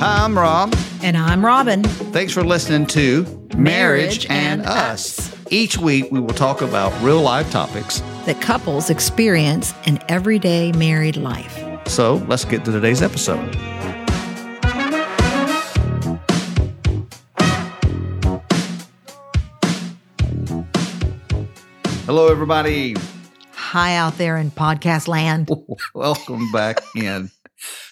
Hi, I'm Rob. And I'm Robin. Thanks for listening to Marriage, and, Us. Each week, we will talk about real life topics. That couples experience in everyday married life. So let's get to today's episode. Hello, everybody. Hi out there in podcast land. Welcome back in.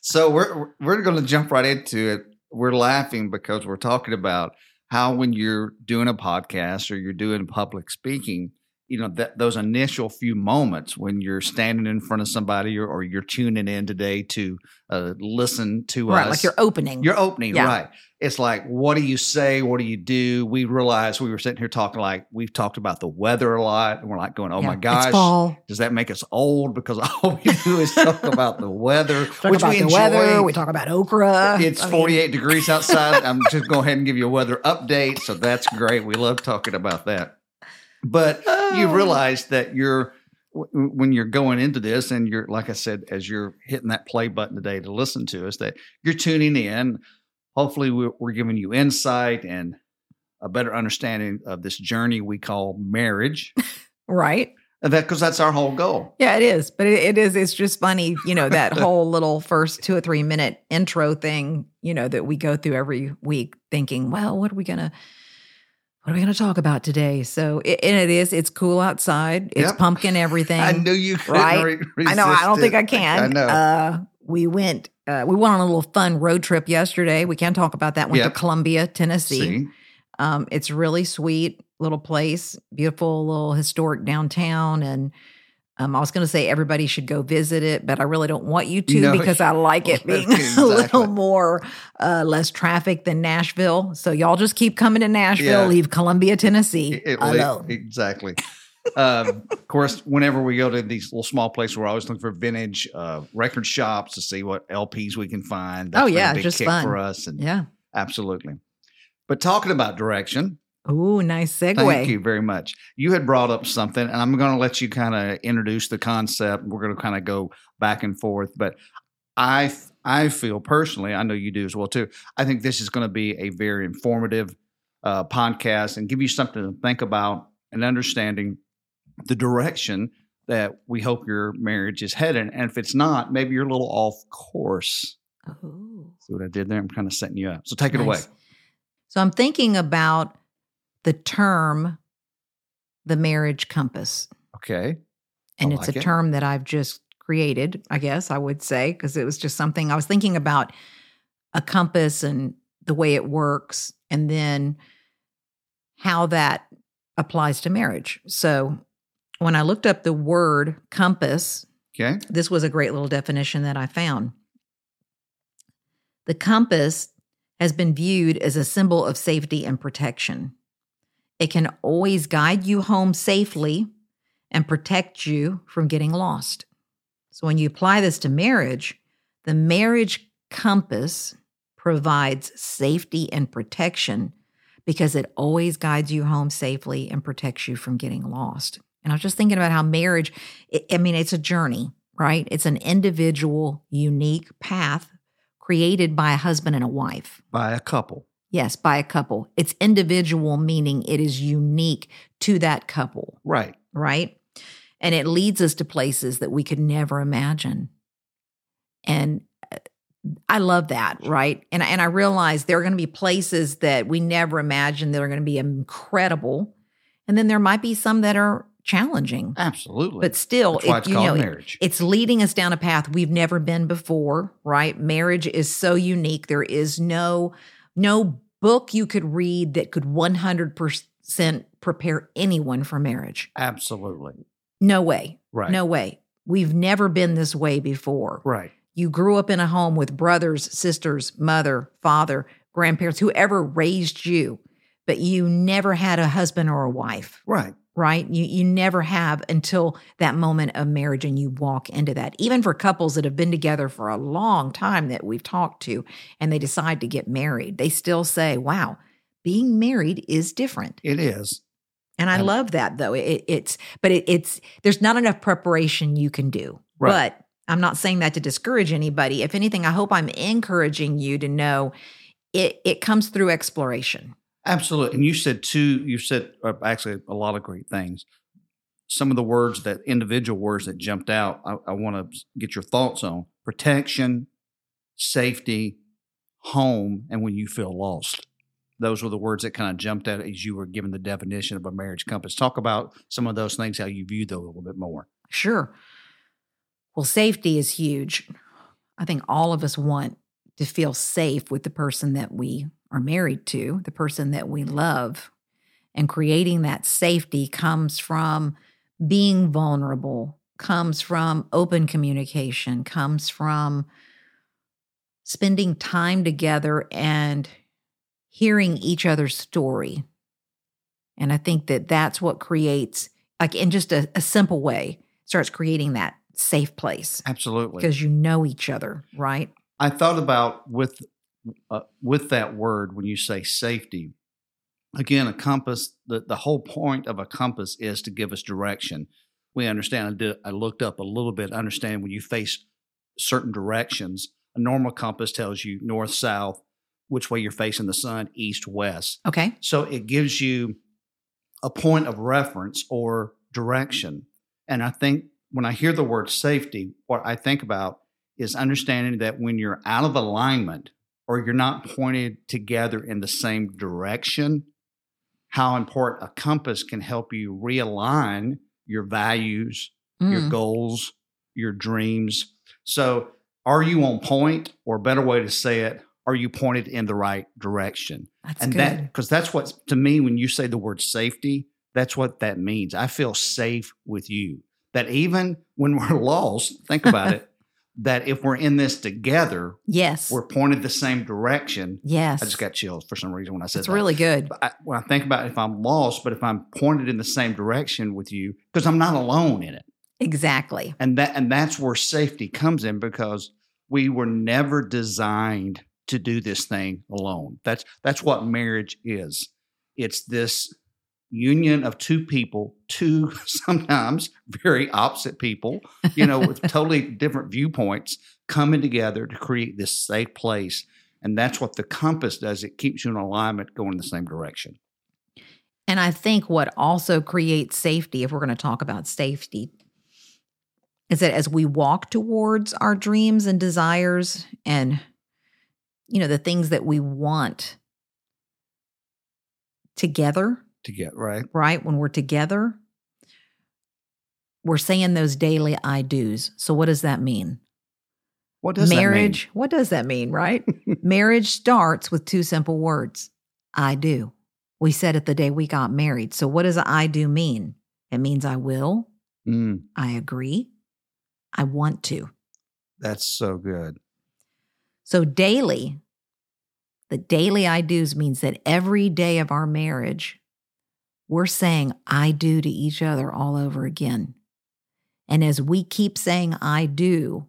So we're we're going to jump right into it. We're laughing because we're talking about how when you're doing a podcast or you're doing public speaking, you know that those initial few moments when you're standing in front of somebody or, or you're tuning in today to uh, listen to us. right, us, like you're opening. you're opening, Yeah. right? It's like, what do you say? What do you do? We realized we were sitting here talking like we've talked about the weather a lot, and we're like going, "Oh Yeah, my gosh, does that make us old? Because all we do is talk about the weather, Talk which about we the enjoy. weather. We talk about okra. it's I mean, 48 degrees outside. I'm just go ahead and give you a weather update. So that's great. We love talking about that. But you Oh. realize that you're when you're going into this and you're like I said as you're hitting that play button today to listen to us that you're tuning in hopefully we're, giving you insight and a better understanding of this journey we call marriage Right. that because that's our whole goal Yeah, it is. But it, it is. It's just funny, you know, that whole little first two or three minute intro thing, you know, that we go through every week thinking, well, what are we going to. What are we going to talk about today? So, it, and it is, it's cool outside. It's Yep. pumpkin everything. i knew you couldn't right? re- I know. I don't resist think. I can. i know Uh, we went. Uh, we went on a little fun road trip yesterday. We can talk about that. Went Yep. to Columbia, Tennessee. Um, it's really sweet little place, beautiful little historic downtown, and um, I was going to say everybody should go visit it, but I really don't want you to No. because I like it being a little more uh, less traffic than Nashville. So y'all just keep coming to Nashville. Yeah. Leave Columbia, Tennessee It- alone. exactly. um, of course, whenever we go to these little small places, we're always looking for vintage uh, record shops to see what LPs we can find. Oh, been a yeah, big just kick fun. for us, and yeah. absolutely. But talking about direction, Ooh, nice segue. thank you very much. You had brought up something, and I'm going to let you kind of introduce the concept. We're going to kind of go back and forth, but I I feel personally, I know you do as well too. I think this is going to be a very informative uh, podcast and give you something to think about and understanding the direction that we hope your marriage is headed. And if it's not, maybe you're a little off course. Ooh. See what I did there? I'm kind of setting you up. So take it away. So I'm thinking about the term the marriage compass. Okay. And it's a it. term that I've just created, I guess I would say, because it was just something I was thinking about a compass and the way it works, and then how that applies to marriage. So when I looked up the word compass, Okay. this was a great little definition that I found. The compass has been viewed as a symbol of safety and protection. It can always guide you home safely and protect you from getting lost. So, when you apply this to marriage, the marriage compass provides safety and protection because it always guides you home safely and protects you from getting lost. And I was just thinking about how marriage, I mean, it's a journey, right? It's an individual, unique path created by a husband and a wife. By a couple. Yes, by a couple. It's individual, meaning it is unique to that couple, Right. right? And it leads us to places that we could never imagine. And uh, I love that, right? And, and I realize there are going to be places that we never imagined that are going to be incredible. And then there might be some that are challenging. Absolutely. But still, it- it's you called know, it- it's leading us down a path we've never been before, right? Marriage is so unique. There is no no book you could read that could 100% prepare anyone for marriage. Absolutely. No way. Right. No way. We've never been this way before. Right. You grew up in a home with brothers, sisters, mother, father, grandparents, whoever raised you, but you never had a husband or a wife Right. Right? You you never have until that moment of marriage and you walk into that. Even for couples that have been together for a long time that we've talked to and they decide to get married, they still say, "Wow, being married is different." It is. And I And- love that though. It, it's but it, it's there's not enough preparation you can do. Right. But I'm not saying that to discourage anybody. If anything, I hope I'm encouraging you to know it it comes through exploration. Absolutely. And you said two, you said uh, actually a lot of great things. Some of the words that individual words that jumped out, I, I want to get your thoughts on protection, safety, home, and when you feel lost. Those were the words that kind of jumped out as you were given the definition of a marriage compass. Talk about some of those things, how you view those a little bit more. Sure. Well, safety is huge. I think all of us want to feel safe with the person that we are married to, the person that we love. And creating that safety comes from being vulnerable, comes from open communication, comes from spending time together and hearing each other's story. And I think that that's what creates, like in just a, a simple way, starts creating that safe place Absolutely. because you know each other, right? I thought about with uh, with that word when you say safety. Again, a compass. The the whole point of a compass is to give us direction. We understand. I, did, I looked up a little bit. Understand when you face certain directions. A normal compass tells you north, south, which way you're facing the sun, east, west. Okay. So it gives you a point of reference or direction. And I think when I hear the word safety, what I think about is understanding that when you're out of alignment or you're not pointed together in the same direction, how important a compass can help you realign your values, your Mm, goals, your dreams. So, are you on point, or better way to say it, are you pointed in the right direction? that's and good. that because that's what to me when you say the word safety that's what that means i feel safe with you that even when we're lost think about it that if we're in this together yes. we're pointed the same direction yes. i just got chills for some reason when i said it's that really good. I, when i think about it, if i'm lost but if i'm pointed in the same direction with you because i'm not alone in it Exactly. and that and that's where safety comes in because we were never designed to do this thing alone that's that's what marriage is it's this union of two people two sometimes very opposite people you know with totally different viewpoints coming together to create this safe place. And that's what the compass does. It keeps you in alignment going in the same direction. And I think what also creates safety, if we're going to talk about safety, is that as we walk towards our dreams and desires and, you know, the things that we want together, to get right right? When we're together, we're saying those daily I do's. So, what does that mean? what does Marriage, what does that mean, right? Marriage starts with two simple words I do. We said it the day we got married. So, what does I do mean? It means I will. Mm, I agree, I want to. that's so good So, daily, the daily I do's means that every day of our marriage, we're saying I do to each other all over again. And as we keep saying I do,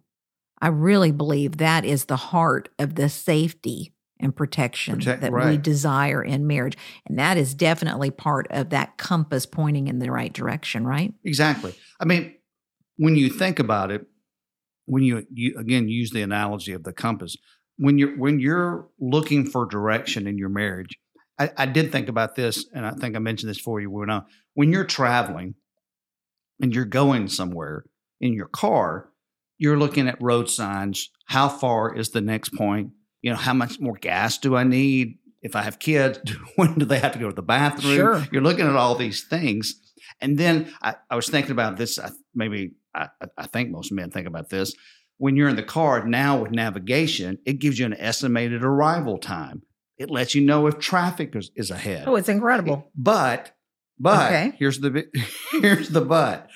I really believe that is the heart of the safety and protection Protect- that we desire in marriage. And that is definitely part of that compass pointing in the right direction, right? Exactly. I mean, when you think about it, when you, you again use the analogy of the compass, when you're when you're looking for direction in your marriage, I, I did think about this, and I think I mentioned this for you when I, when you're traveling and you're going somewhere in your car, you're looking at road signs. How far is the next point? You know, how much more gas do I need? If I have kids, when do they have to go to the bathroom? Sure. You're looking at all these things. And then I, I was thinking about this. I, maybe I, I think most men think about this. When you're in the car now with navigation, it gives you an estimated arrival time. It lets you know if traffic is, is ahead. Oh, it's incredible. But but Okay. here's the here's the but.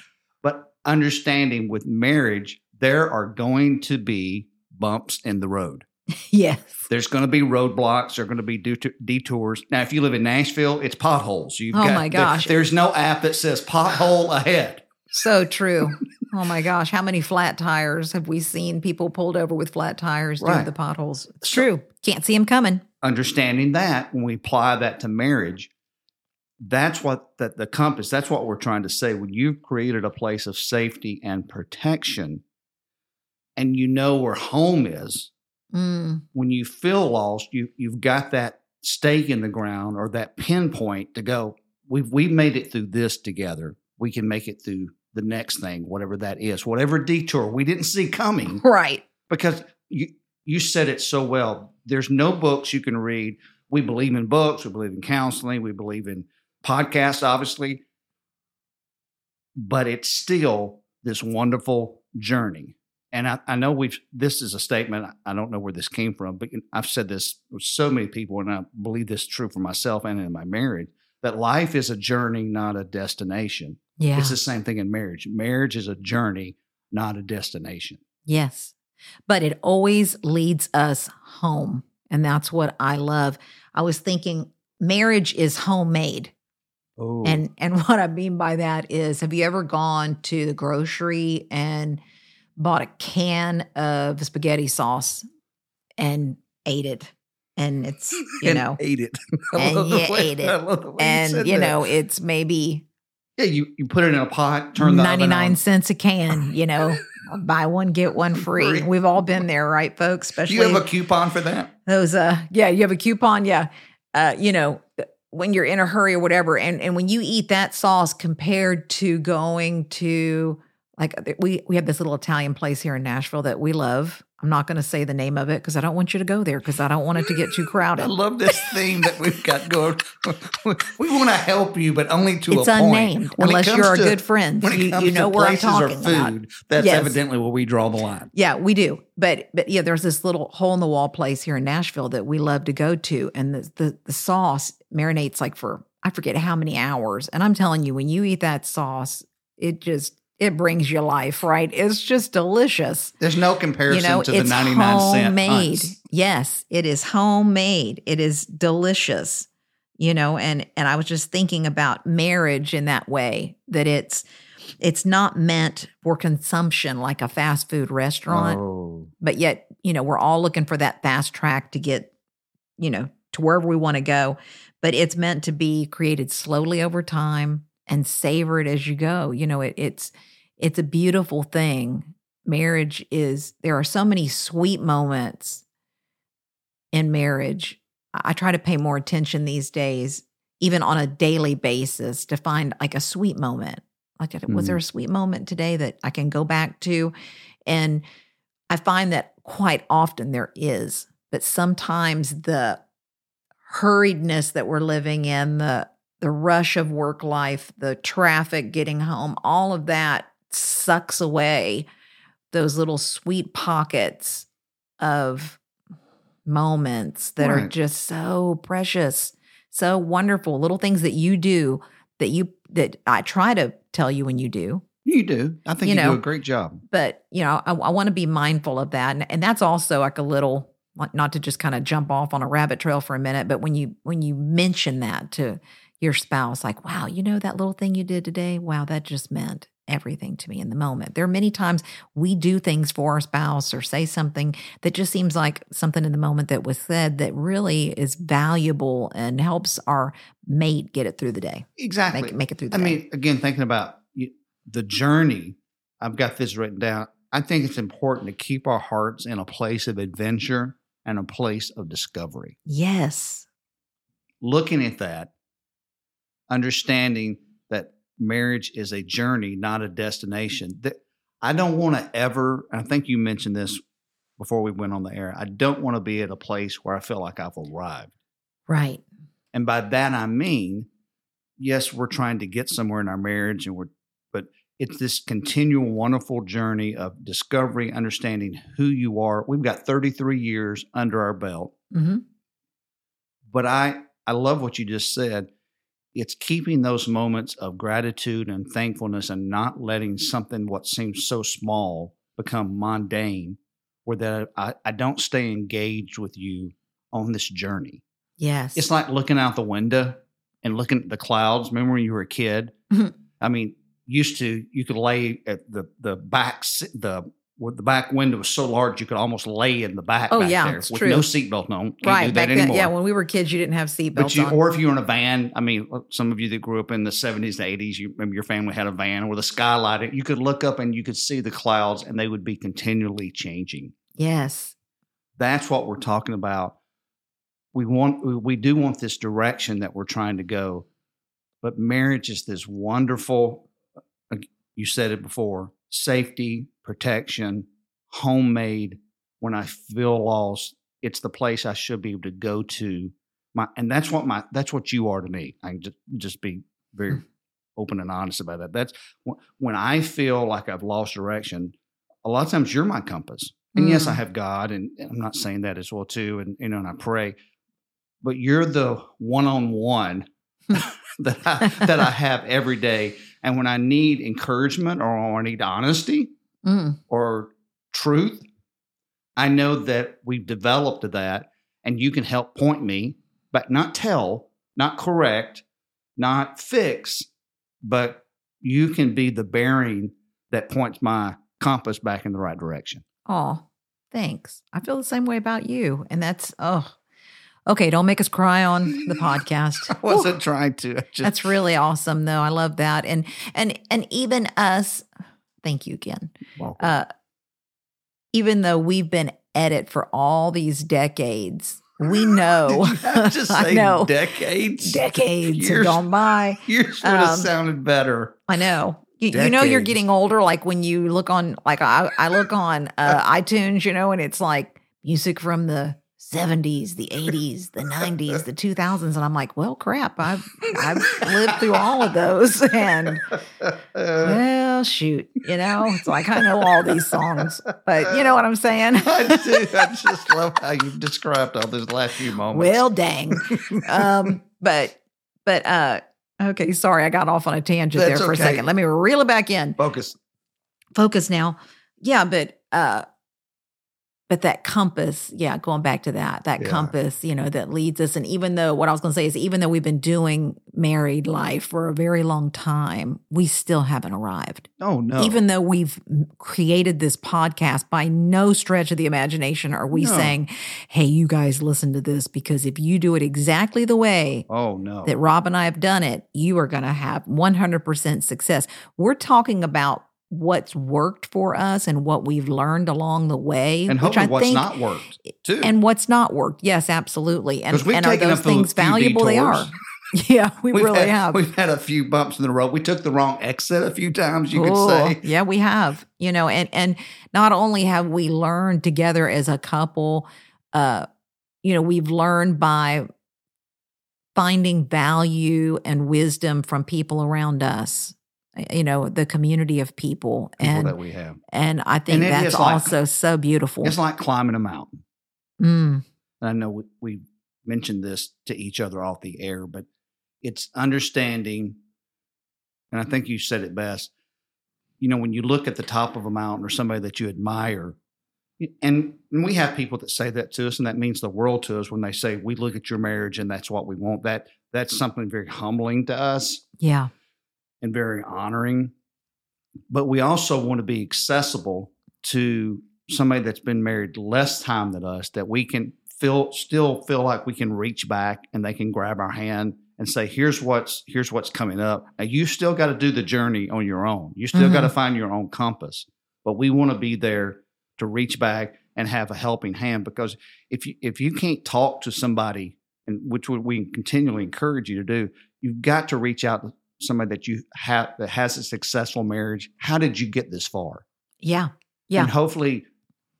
But understanding with marriage, there are going to be bumps in the road. Yes. There's going to be roadblocks. There are going to be detours. Now, if you live in Nashville, it's potholes. You've Oh got, my gosh. there's no app that says pothole ahead. So true. Oh my gosh, how many flat tires have we seen people pulled over with flat tires due to the potholes? It's true. Can't see them coming. Understanding that when we apply that to marriage, that's what that the compass. That's what we're trying to say. When you've created a place of safety and protection, and you know where home is, Mm, when you feel lost, you you've got that stake in the ground or that pinpoint to go. We've we made it through this together. We can make it through the next thing, whatever that is, whatever detour we didn't see coming. right. Because you you said it so well. There's no books you can read. We believe in books. We believe in counseling. We believe in podcasts, obviously. But it's still this wonderful journey and I, I, know we've this is a statement i don't know where this came from but i've said this with so many people and i believe this is true for myself and in my marriage that life is a journey not a destination Yeah. it's the same thing in marriage marriage is a journey not a destination Yes. But it always leads us home. And that's what I love. I was thinking marriage is homemade. oh And and what I mean by that is have you ever gone to the grocery and bought a can of spaghetti sauce and ate it? And it's, you and know, ate it and love the you ate it. I love the way and you that. know, it's maybe yeah you, you put it in a pot turn the oven 99 on. cents a can, you know, buy one, get one free. Free. We've all been there, right, folks? do Especially you have a coupon for that those uh yeah you have a coupon yeah uh you know when you're in a hurry or whatever and and when you eat that sauce compared to going to like we we have this little italian place here in nashville that we love i'm not going to say the name of it because i don't want you to go there because i don't want it to get too crowded. I love this theme that we've got going. we want to help you, but only to it's a point. unnamed When unless you're a to- good friend When it you, comes you know to where i'm places or talking about that's Yes. evidently where we draw the line. Yeah, we do. But but yeah, there's this little hole in the wall place here in Nashville that we love to go to, and the the, the sauce marinates like for I forget how many hours. And I'm telling you, when you eat that sauce, it just it brings you life, right? It's just delicious. There's no comparison you know, to the it's 99 cent homemade. Hunt's. Yes, it is homemade. It is delicious. You know, and and I was just thinking about marriage in that way that it's it's not meant for consumption like a fast food restaurant Oh, but yet you know we're all looking for that fast track to get you know to wherever we want to go but it's meant to be created slowly over time and savored as you go you know it, it's it's a beautiful thing. Marriage is there are so many sweet moments in marriage. I try to pay more attention these days even on a daily basis to find like a sweet moment. Like was there mm-hmm. a sweet moment today that i can go back to? And I find that quite often there is, but sometimes the hurriedness that we're living in, the the rush of work life, the traffic getting home, all of that sucks away those little sweet pockets of moments that are just so precious, so wonderful, little things that you do that you that I try to tell you when you do you do. I think You you, know, do a great job. but you know i, I want to be mindful of that and, and that's also like a little like not to just kind of jump off on a rabbit trail for a minute but when you when you mention that to your spouse like wow you know that little thing you did today wow that just meant everything to me in the moment there are many times we do things for our spouse or say something that just seems like something in the moment that was said that really is valuable and helps our mate get it through the day Exactly. make, make it through the I day mean, again, thinking about the journey, I've got this written down. I think it's important to keep our hearts in a place of adventure and a place of discovery. yes Looking at that, understanding marriage is a journey, not a destination. That I don't want to ever, and I think you mentioned this before we went on the air, I don't want to be at a place where I feel like I've arrived. right And by that I mean, yes, we're trying to get somewhere in our marriage and we're but it's this continual wonderful journey of discovery, understanding who you are. We've got 33 years under our belt. hmm But I I love what you just said. It's keeping those moments of gratitude and thankfulness and not letting something what seems so small become mundane where that I, I don't stay engaged with you on this journey. yes It's like looking out the window and looking at the clouds. Remember when you were a kid? Mhm. I mean, used to you could lay at the the back the where the back window was so large you could almost lay in the back. Oh, back yeah, there with true. no seatbelt on. Can't right. do that Back then, yeah, when we were kids, you didn't have seatbelts But you, on. or if you were in a van, I mean, some of you that grew up in the 70s, the 80s, you maybe your family had a van with a skylight. You could look up and you could see the clouds, and they would be continually changing. yes. That's what we're talking about. We want, we- we do want this direction that we're trying to go, but marriage is this wonderful. uh, You said it before: safety, protection, homemade. When I feel lost, it's the place I should be able to go to. My and that's what my that's what you are to me. I can just, just be very open and honest about that. That's when i feel like i've lost direction a lot of times you're my compass. And yes i Mm. have god and, and i'm not saying that as well too and you know and i pray but you're the one-on-one that i that i have every day and when i need encouragement or i need honesty Mm. or truth, I know that we've developed that and you can help point me, but not tell, not correct, not fix, but you can be the bearing that points my compass back in the right direction. Oh, thanks. I feel the same way about you. And that's, oh, okay. Don't make us cry on the podcast. I wasn't trying to. Just, That's really awesome, though. I love that. And, and, and even us, thank you again. Uh, even though we've been at it for all these decades, we know. Did you have to I say know. decades? decades have Years. gone by. Yours would have Um, sounded better. I know. You, you know you're getting older like when you look on like I, I look on uh, iTunes, you know, and it's like music from the 70s, the 80s, the 90s, the 2000s and I'm like, "Well, crap. I've I've lived through all of those and well, shoot, you know, it's like I know all these songs, but you know what I'm saying? I do. I just love how you've described all those last few moments. well, dang. Um, but but uh okay, sorry, I got off on a tangent That's there for okay. a second. Let me reel it back in. focus. focus now. Yeah, but uh but that compass, yeah, going back to that, that Yeah. compass, you know, that leads us. And even though what I was going to say is, even though we've been doing married life for a very long time, we still haven't arrived. Oh no. Even though we've created this podcast, by no stretch of the imagination are we No. saying, hey, you guys listen to this because if you do it exactly the way oh no. that Rob and I have done it, you are going to have 100% success. We're talking about what's worked for us and what we've learned along the way, and which hopefully I what's think, not worked too. and what's not worked. Yes, absolutely. And, and are those things valuable? They are. Yeah, we We've really had, have. We've had a few bumps in the road. We took the wrong exit a few times, you could Oh, say. Yeah, we have. You know, and and not only have we learned together as a couple, uh, you know, we've learned by finding value and wisdom from people around us. You know, the community of people, People and that we have. and I think And that's is like- also so beautiful. It's like climbing a mountain. Mm, And I know we, we mentioned this to each other off the air, but it's understanding. And I think you said it best. You know, when you look at the top of a mountain or somebody that you admire, and, and we have people that say that to us, and that means the world to us when they say we look at your marriage and that's what we want. That that's something very humbling to us yeah, and very honoring. But we also want to be accessible to somebody that's been married less time than us, that we can feel still feel like we can reach back and they can grab our hand and say, "Here's what's here's what's coming up." Now you still got to do the journey on your own. You still Mhm. got to find your own compass. But we want to be there to reach back and have a helping hand because if you if you can't talk to somebody and which we continually encourage you to do, you've got to reach out to somebody that you have that has a successful marriage. How did you get this far? yeah, yeah. And hopefully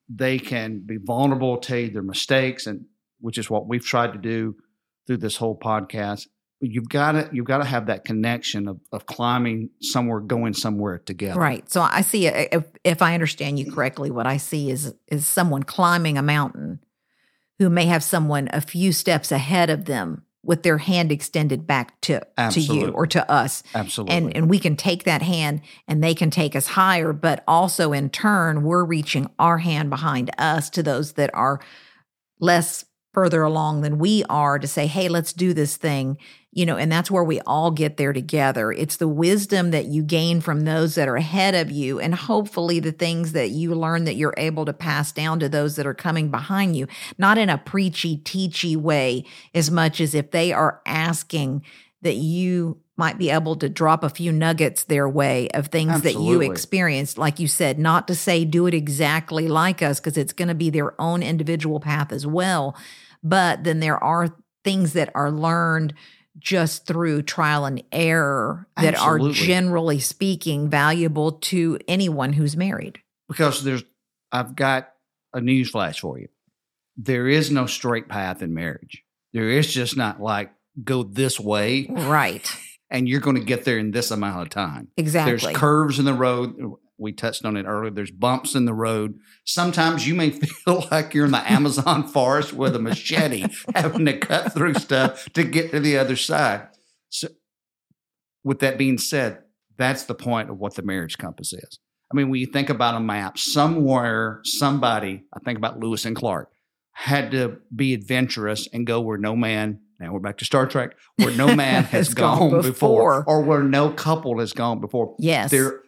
they can be vulnerable, tell you their mistakes, and which is what we've tried to do through this whole podcast. But you've got to you've got to have that connection of, of climbing somewhere, going somewhere together. Right. So I see. Uh, if, if I understand you correctly, what I see is is someone climbing a mountain who may have someone a few steps ahead of them with their hand extended back to to you or to us. Absolutely. And and we can take that hand and they can take us higher, but also in turn, we're reaching our hand behind us to those that are less further along than we are to say, hey, let's do this thing. You know, and that's where we all get there together. It's the wisdom that you gain from those that are ahead of you, and hopefully the things that you learn that you're able to pass down to those that are coming behind you, not in a preachy, teachy way, as much as if they are asking that you might be able to drop a few nuggets their way of things that you experienced. Like you said, not to say do it exactly like us, because it's going to be their own individual path as well. But then there are things that are learned just through trial and error that are generally speaking valuable to anyone who's married. because there's I've got a news flash for you. There is no straight path in marriage. There is just not like go this way Right. and you're going to get there in this amount of time. Exactly. There's curves in the road. We touched on it earlier. There's bumps in the road. Sometimes you may feel like you're in the Amazon forest with a machete having to cut through stuff to get to the other side. So, with that being said, that's the point of what the marriage compass is. I mean, when you think about a map, somewhere, somebody, I think about Lewis and Clark, had to be adventurous and go where no man, now we're back to Star Trek, where no man has, Has gone gone, before. before. or where no couple has gone before. yes. There,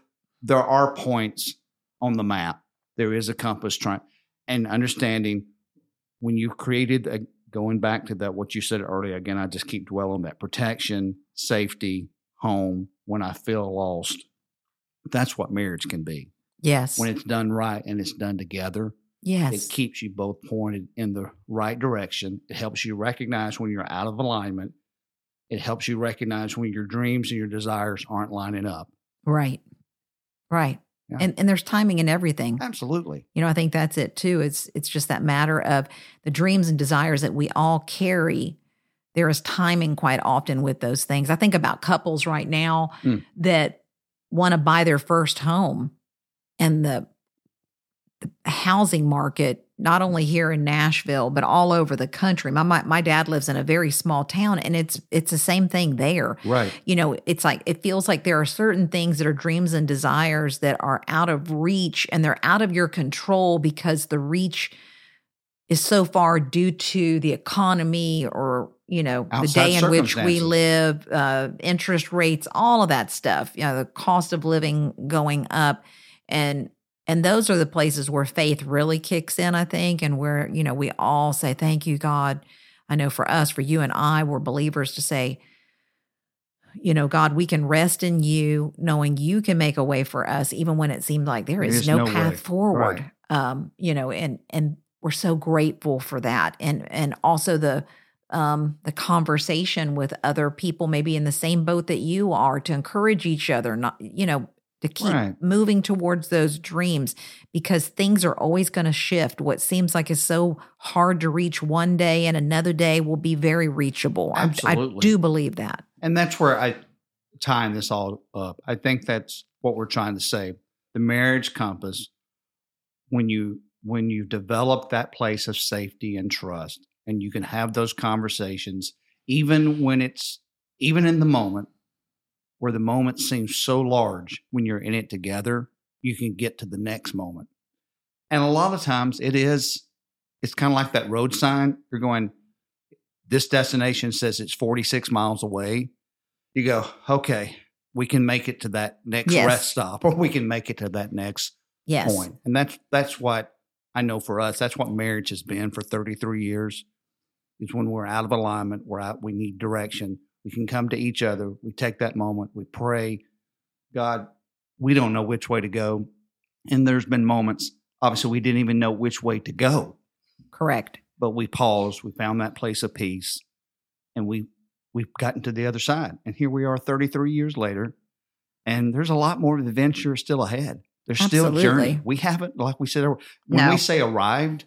there are points on the map. There is a compass trying and understanding when you created a, going back to that what you said earlier again i just keep dwelling on that protection safety home when i feel lost that's what marriage can be yes. when it's done right and it's done together yes. it keeps you both pointed in the right direction it helps you recognize when you're out of alignment it helps you recognize when your dreams and your desires aren't lining up Right. Right. Yeah. And and there's timing in everything. absolutely You know, I think that's it too. It's it's just that matter of the dreams and desires that we all carry. There is timing quite often with those things. I think about couples right now Mm. that want to buy their first home and the, the housing market not only here in Nashville but all over the country. My, my my dad lives in a very small town and it's it's the same thing there. Right. You know, it's like it feels like there are certain things that are dreams and desires that are out of reach and they're out of your control because the reach is so far due to the economy or you know the day in which we live uh interest rates all of that stuff you know the cost of living going up. And and those are the places where faith really kicks in i think and where you know we all say thank you god. I know for us for you and i we're believers to say you know, God, we can rest in you, knowing you can make a way for us, even when it seems like there is There's no, no path forward. Um, you know, and and we're so grateful for that, and and also the um the conversation with other people, maybe in the same boat that you are, to encourage each other, not you know, to keep Right. moving towards those dreams, because things are always going to shift. What seems like is so hard to reach one day, and another day will be very reachable. I- I do believe that. And that's where I tying this all up. I think that's what we're trying to say. The marriage compass, when you when you develop that place of safety and trust, and you can have those conversations, even when it's even in the moment where the moment seems so large, when you're in it together, you can get to the next moment. And a lot of times it is, it's kind of like that road sign. You're going, this destination says it's 46 miles away. You go, okay, we can make it to that next Yes. rest stop, or we can make it to that next Yes. point. And that's that's what I know for us. That's what marriage has been for 33 years. Is when we're out of alignment, we're out, we need direction. We can come to each other. We take that moment. We pray, God, we don't know which way to go. And there's been moments, obviously, we didn't even know which way to go Correct. but we paused we found that place of peace and we we've gotten to the other side and here we are 33 years later and there's a lot more adventure still ahead there's still a journey we haven't like we said when No. we say arrived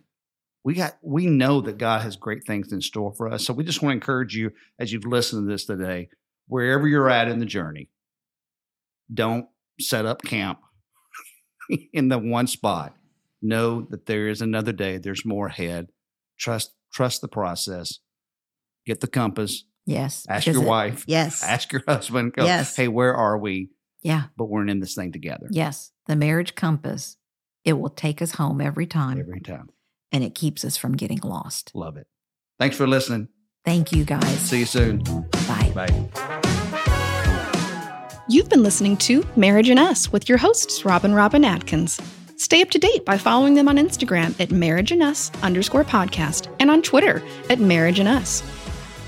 we got we know that god has great things in store for us so we just want to encourage you as you've listened to this today wherever you're at in the journey don't set up camp in the one spot know that there is another day there's more ahead trust trust the process get the compass Yes. ask your it- wife Yes. ask your husband go Yes. hey where are we yeah. but we're in this thing together Yes. The marriage compass, it will take us home every time every time and it keeps us from getting lost. love it Thanks for listening. Thank you, guys. See you soon. Bye. Bye. You've been listening to Marriage and Us with your hosts, Rob and Robin Atkins. Stay up to date by following them on Instagram at Marriage and Us underscore podcast and on Twitter at Marriage and Us.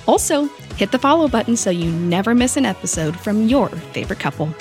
Also, hit the follow button so you never miss an episode from your favorite couple.